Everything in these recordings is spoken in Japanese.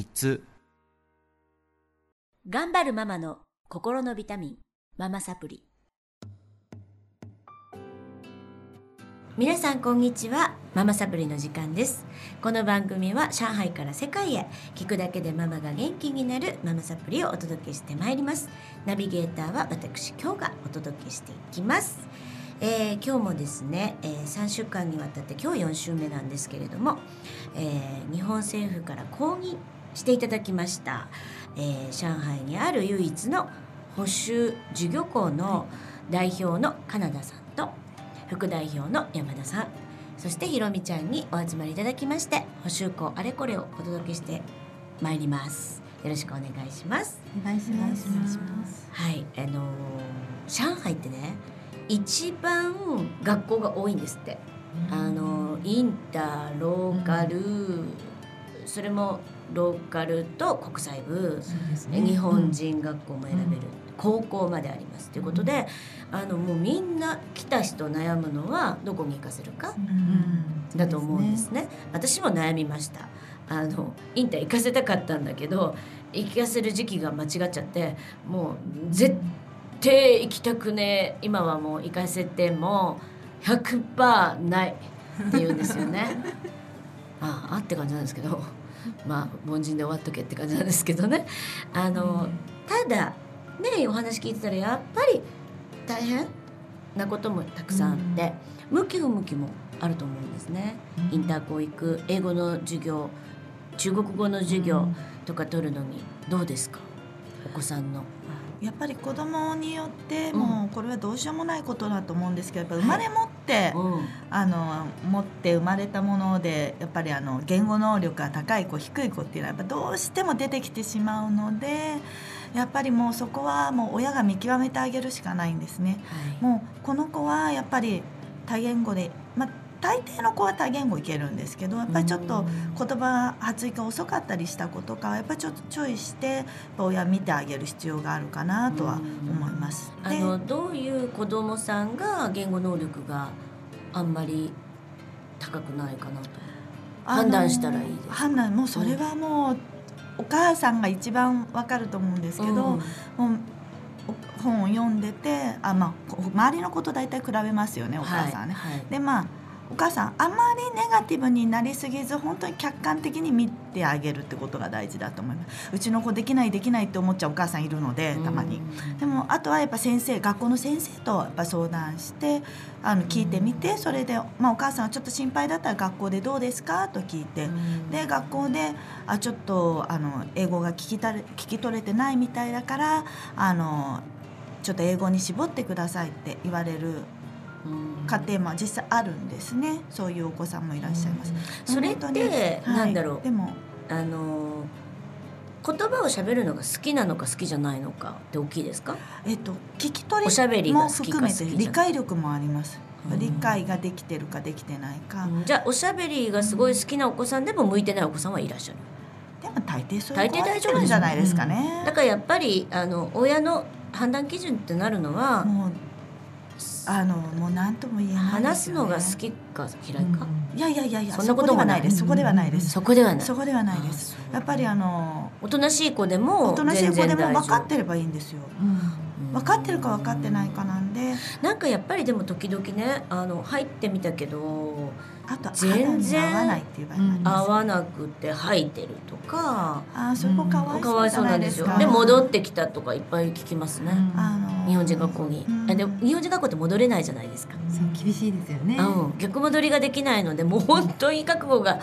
日通頑張るママの心のビタミンママサプリ。皆さんこんにちは。ママサプリの時間です。この番組は上海から世界へ聞くだけでママが元気になるママサプリをお届けしてまいります。ナビゲーターは私今日がお届けしていきます。えー今日もですね、えー3週間にわたって今日4週目なんですけれども、えー日本政府から抗議していただきました、えー上海にある唯一の保守授業校の代表のカナダさんと副代表の山田さん。そしてひろみちゃんにお集まりいただきまして補修校あれこれをお届けしてまいります。よろしくお願いします。お願いします。はいあのー上海ってね一番学校が多いんですって、あのインターローカル、それもローカルと国際部、そうです日本人学校も選べる、高校まであります。ということで、あのもうみんな来た人悩むのはどこに行かせるか？うん。だと思うんですね。私も悩みました。あのインター行かせたかったんだけど行かせる時期が間違っちゃってもう絶対行きたくねえ。今はもう行かせても100%ないって言うんですよね。ああって感じなんですけどまあ凡人で終わっとけって感じなんですけどね。あの、ただねお話聞いてたらやっぱり大変なこともたくさんあって、向き不向きもあると思うんですね。インター校行く英語の授業中国語の授業とか取るのにどうですか？お子さんの。やっぱり子供によってうんもうこれはどうしようもないことだと思うんですけどやっぱ生まれ持っあの持って生まれたものでやっぱりあの言語能力が高い子低い子っていうのはやっぱどうしても出てきてしまうのでやっぱりもうそこはもう親が見極めてあげるしかないんですね。はいもうこの子はやっぱり多言語で、まあ、大抵の子は多言語いけるんですけどやっぱりちょっと言葉発育が遅かったりした子とかはやっぱりちょっと注意して親見てあげる必要があるかなとは思います。あでのどういう子供さんが言語能力があんまり高くないかなと。判断したらいいですか？判断もうそれはもうお母さんが一番わかると思うんですけど、うんもうお本を読んでてあ、まあ、こ周りの子と大体比べますよねお母さんはね。はいはいでまあお母さんあまりネガティブになりすぎず本当に客観的に見てあげるってことが大事だと思います。うちの子できないできないって思っちゃうお母さんいるのでたまに、うんでもあとはやっぱ先生学校の先生とやっぱ相談してあの聞いてみてそれで、まあ、お母さんはちょっと心配だったら学校でどうですか？と聞いて、うん。で学校であちょっとあの英語が聞きたれ聞き取れてないみたいだからあのちょっと英語に絞ってくださいって言われるうん家庭も実際あるんですね。そういうお子さんもいらっしゃいます。それってはい。なんだろう。でもあの言葉を喋るのが好きなのか好きじゃないのかって大きいですか？えっと聞き取りも含めて理解力もあります。うん。理解ができてるかできてないか、じゃあおしゃべりがすごい好きなお子さんでも向いてないお子さんはいらっしゃるでも大抵そういう大丈夫じゃないですかね。だからやっぱりあの親の判断基準ってなるのはもうあのもう何とも言えない話ですのが好きか嫌いか、いやいやいやいやそんなことはないです。そこではないです。そこではない。そこではないです。やっぱりあのおとなしい子でもおとなしい子でも分かってればいいんですよ。分かってるか分かってないかなんで。なんかやっぱりでも時々ねあの入ってみたけどあと全然合わないっていう場合もあります。合わなくて吐いてるとかあーそこかわいか。わいそうなんですよ。で戻ってきたとかいっぱい聞きますね、あの日本人学校に、うでも日本人学校って戻れないじゃないですか、そう厳しいですよね。うん、逆戻りができないのでもう本当に覚悟が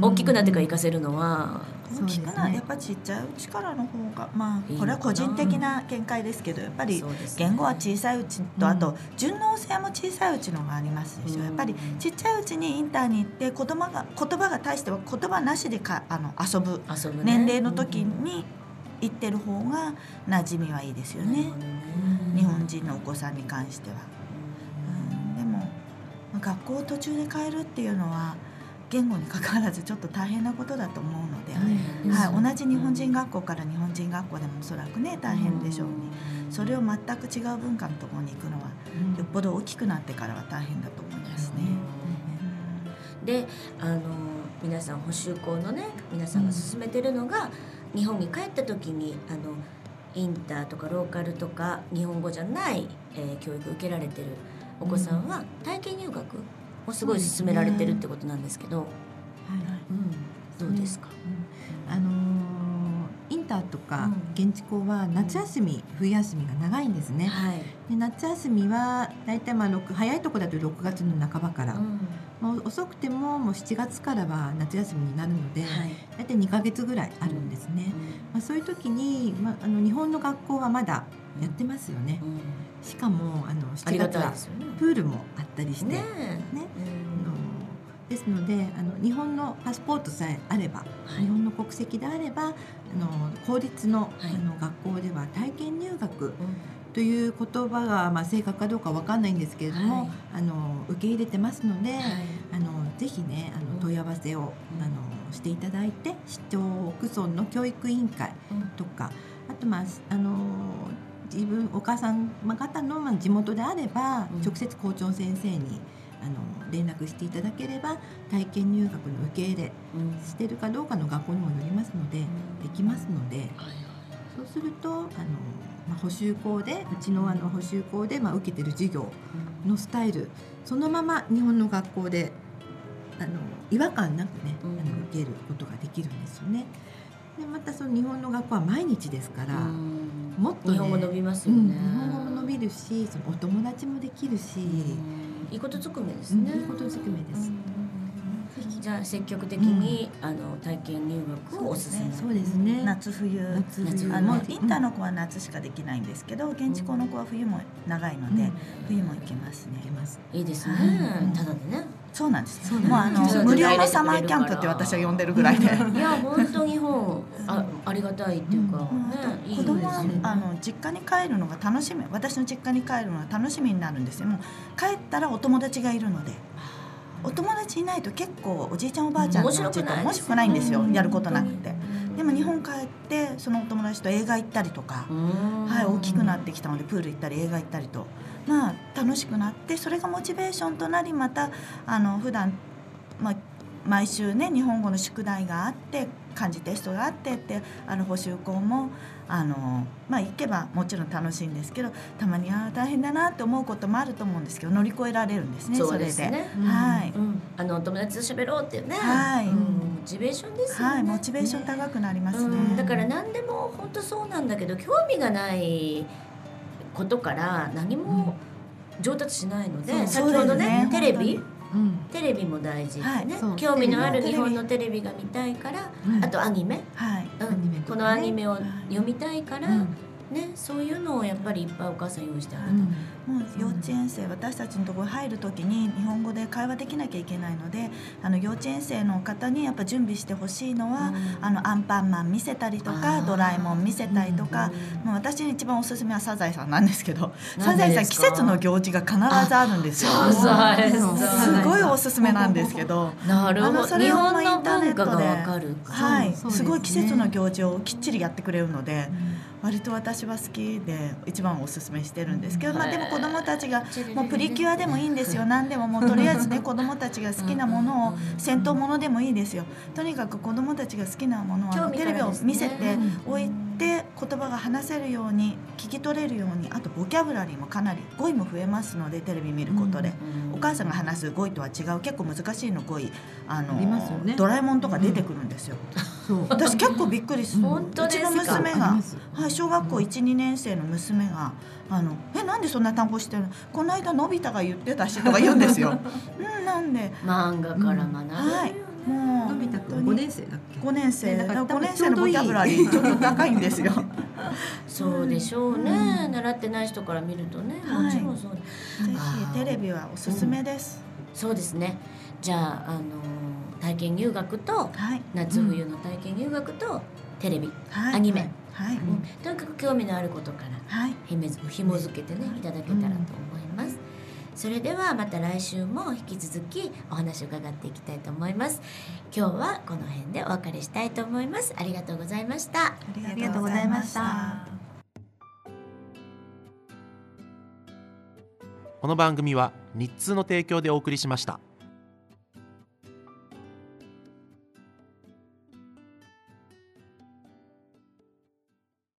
大きくなってから活かせるのは、大きくな、やっぱちっちゃいうちからの方がまあこれは個人的な見解ですけどやっぱり言語は小さいうちと、あと順応性も小さいうちのがありますでしょ、やっぱりちっちゃいうちにインターに行って言葉が言葉が対しては言葉なしでかあの遊ぶ年齢の時に行ってる方が馴染みはいいですよね、日本人のお子さんに関しては。うん、でも学校を途中で変えるっていうのは言語にかかわらずちょっと大変なことだと思うので、はい、同じ日本人学校から日本人学校でもおそらくね大変でしょうね、それを全く違う文化のところに行くのは、よっぽど大きくなってからは大変だと思いますね。であの皆さん補修校のね皆さんが進めてるのが、日本に帰った時にあのインターとかローカルとか日本語じゃない、えー、教育受けられてるお子さんは体験入学をすごい進められてるってことなんですけど、はいうん、どうですか、うん、あのー、インターとか現地校は夏休み、冬休みが長いんですね、はい、で夏休みは大体まあ早いところだと6月の半ばから、もう遅くてももう7月からは夏休みになるので、はい、大体2か月ぐらいあるんですね、まあ、そういう時に、まあ、あの日本の学校はまだやってますよね、しかもあの7月はプールもあったりして。ね、ね。ですのであの日本のパスポートさえあれば、はい、日本の国籍であればあの公立の,、あの学校では体験入学という言葉が、まあ、正確かどうかわかんないんですけれども、はい、あの受け入れてますので、はい、あのぜひねあの問い合わせを、うん、あのしていただいて市町区村の教育委員会とか、うん、あとまああの自分お母さん方の、まあ、地元であれば、うん、直接校長先生にあの連絡していただければ体験入学の受け入れしてるかどうかの学校にもよりますので、できますので、そうするとあのまあ、補習校でうちのあの補習校でまあ受けてる授業のスタイルそのまま日本の学校であの違和感なくね、あの受けることができるんですよね。でまたその日本の学校は毎日ですから、もっと、ね、日本語伸びますよね、うん、日本語も伸びるしそのお友達もできるし、いいことずくめですね、いいことずくめです、じゃあ積極的に、うん、あの体験入学をおすすめ。そうですね。夏冬。夏冬。あのインターの子は夏しかできないんですけど現地校の子は冬も長いので、冬も行けますね。いいですね、ただでねそうなんです。もうあの無料のサマーキャンプって私は呼んでるぐらいで。いや本当日本あありがたいっていうか、ね、子供はあの実家に帰るのが楽しみ。私の実家に帰るのが楽しみになるんですよ。もう帰ったらお友達がいるので。お友達いないと結構おじいちゃんおばあちゃんのうちと面白くないんですよ、やることなくて。でも日本帰ってそのお友達と映画行ったりとか、はい、大きくなってきたのでプール行ったり映画行ったりと、まあ、楽しくなってそれがモチベーションとなりまたあの普段まあ毎週ね日本語の宿題があって漢字テストがあってってあの補習校もあのまあ行けばもちろん楽しいんですけどたまにあ大変だなって思うこともあると思うんですけど乗り越えられるんですねそれで、ね、はい、うん、あの友達と喋ろうっていうね。はい、うん、モチベーションですよね、はい、モチベーション高くなりますね、うん、だから何でも本当そうなんだけど興味がないことから何も上達しないので、先ほどね、ね、テレビ？テレビも大事、はい、ね。興味のある日本のテレビが見たいから、あとアニメ、はい。うん、このアニメを読みたいから、ね、そういうのをやっぱりいっぱいお母さん用意してあると、うん、もう幼稚園生私たちのところに入る時に日本語で会話できなきゃいけないのであの幼稚園生の方にやっぱ準備してほしいのは、うん、あのアンパンマン見せたりとかドラえもん見せたりとか、うん、もう私に一番おすすめはサザエさんなんですけどサザエさん季節の行事が必ずあるんですよ。すごいおすすめなんですけど。なるほど。それをインターネットで。はい、すごい季節の行事をきっちりやってくれるので。割と私は好きで一番おすすめしてるんですけど、まあ、でも子どもたちがもうプリキュアでもいいんですよ。何でももうとりあえずね子どもたちが好きなものを戦闘ものでもいいですよ。とにかく子どもたちが好きなものはテレビを見せておいて言葉が話せるように聞き取れるようにあとボキャブラリーもかなり語彙も増えますのでテレビ見ることで、お母さんが話す語彙とは違う結構難しいの語彙あの、ね、ドラえもんとか出てくるんですよ。私結構びっくりする、うちの娘が、はい、小学校12年生の娘が「あのえなんでそんな単語してるの？この間のび太が言ってたし」とか言うんですよ。うん、なんで。漫画から学ぶ、はい。もうのび太くん本当に5年生だっけ？5年生。ねだからだから5年生のボキャブラリーちょっと高いんですよ。ぜ そうでしょうね、うん。習ってない人から見るとね、はい。もちろんそうひテレビはおすすめです、そうですね。じゃあ、あの体験入学とはい。夏冬の体験入学とテレビ、はい。アニメ。はい、うん。とにかく興味のあることからはい。ひめ紐づけてねい。ただけたらと思います、それではまた来週も引き続きお話を伺っていきたいと思います。今日はこの辺でお別れしたいと思います。ありがとうございました。ありがとうございました。この番組は日通の提供でお送りしました